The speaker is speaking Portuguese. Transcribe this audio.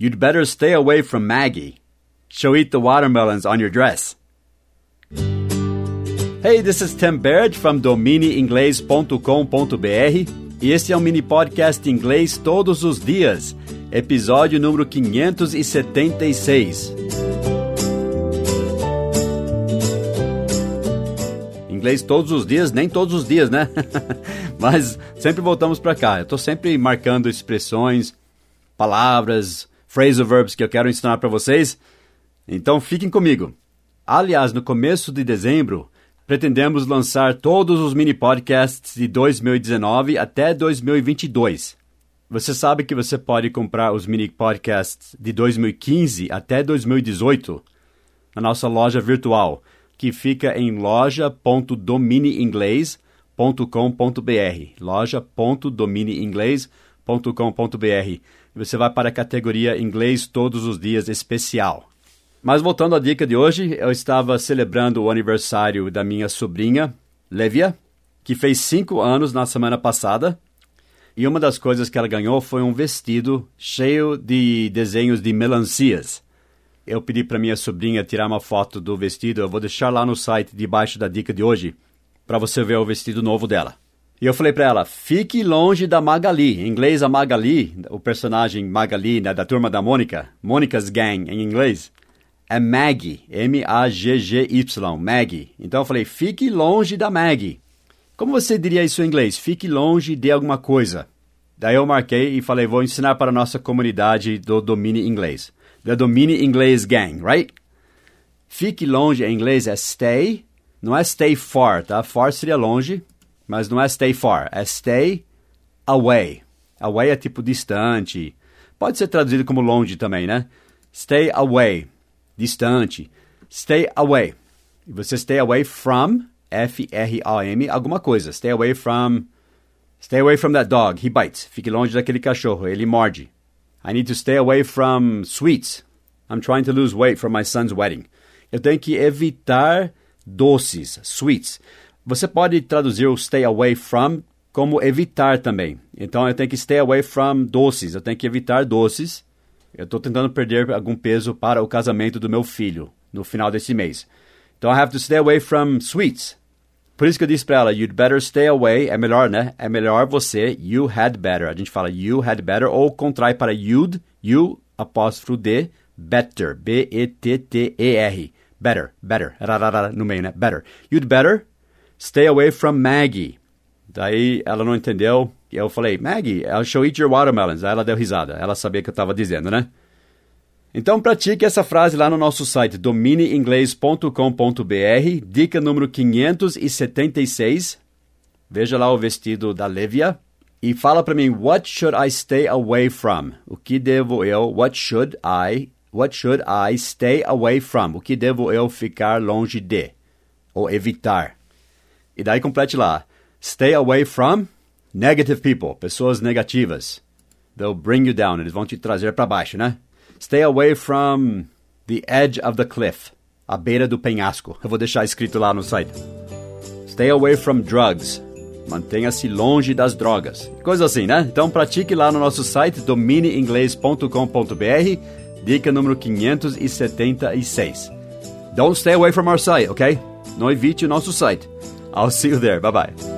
You'd better stay away from Maggie. She'll eat the watermelons on your dress. Hey, this is Tim Barrett from dominiinglês.com.br e este é um mini podcast inglês todos os dias, episódio número 576. Inglês todos os dias, nem todos os dias, né? Mas sempre voltamos para cá. Eu estou sempre marcando expressões, palavras, phrasal verbs que eu quero ensinar para vocês. Então fiquem comigo. Aliás, no começo de dezembro, pretendemos lançar todos os mini podcasts de 2019 até 2022. Você sabe que você pode comprar os mini podcasts de 2015 até 2018 na nossa loja virtual, que fica em loja.dominiinglês.com.br. loja.dominiinglês.com.br. Você vai para a categoria Inglês Todos os Dias Especial. Mas voltando à dica de hoje, eu estava celebrando o aniversário da minha sobrinha, Levia, que fez cinco anos na semana passada. E uma das coisas que ela ganhou foi um vestido cheio de desenhos de melancias. Eu pedi para minha sobrinha tirar uma foto do vestido, eu vou deixar lá no site debaixo da dica de hoje, para você ver o vestido novo dela. E eu falei para ela: fique longe da Magali. Em inglês, a Magali, o personagem Magali né, da turma da Mônica, Mônica's Gang em inglês, é Maggie, M-A-G-G-Y, Maggie. Então eu falei, fique longe da Maggie. Como você diria isso em inglês? Fique longe de alguma coisa. Daí eu marquei e falei, vou ensinar para a nossa comunidade do Domine Inglês. Da Domine Inglês Gang, right? Fique longe em inglês é stay, não é stay far, tá? Far seria longe, mas não é stay far, é stay away. Away é tipo distante. Pode ser traduzido como longe também, né? Stay away distante. Stay away. Você stay away from, F-R-A-M, alguma coisa. Stay away from. Stay away from that dog. He bites. Fique longe daquele cachorro. Ele morde. I need to stay away from sweets. I'm trying to lose weight for my son's wedding. Eu tenho que evitar doces, sweets. Você pode traduzir o stay away from como evitar também. Então eu tenho que stay away from doces. Eu tenho que evitar doces. Eu estou tentando perder algum peso para o casamento do meu filho no final desse mês. Então, I have to stay away from sweets. Por isso que eu disse para ela, you'd better stay away. É melhor, né? É melhor você, you had better. A gente fala you had better ou contrai para you'd, you apóstrofo D, better. B-E-T-T-E-R. Better, better. No meio, né? Better. You'd better stay away from Maggie. Daí ela não entendeu. E eu falei, Maggie, I shall eat your watermelons. Aí ela deu risada. Ela sabia que eu estava dizendo, né? Então pratique essa frase lá no nosso site dominieinglês.com.br, dica número 576. Veja lá o vestido da Levia e fala para mim what should I stay away from? O que devo eu? What should I? What should I stay away from? O que devo eu ficar longe de ou evitar? E daí complete lá. Stay away from Negative people, pessoas negativas. They'll bring you down, eles vão te trazer para baixo, né? Stay away from the edge of the cliff, a beira do penhasco. Eu vou deixar escrito lá no site. Stay away from drugs. Mantenha-se longe das drogas. Coisa assim, né? Então pratique lá no nosso site dominieinglês.com.br, dica número 576. Don't stay away from our site, ok? Não evite o nosso site. I'll see you there. Bye bye.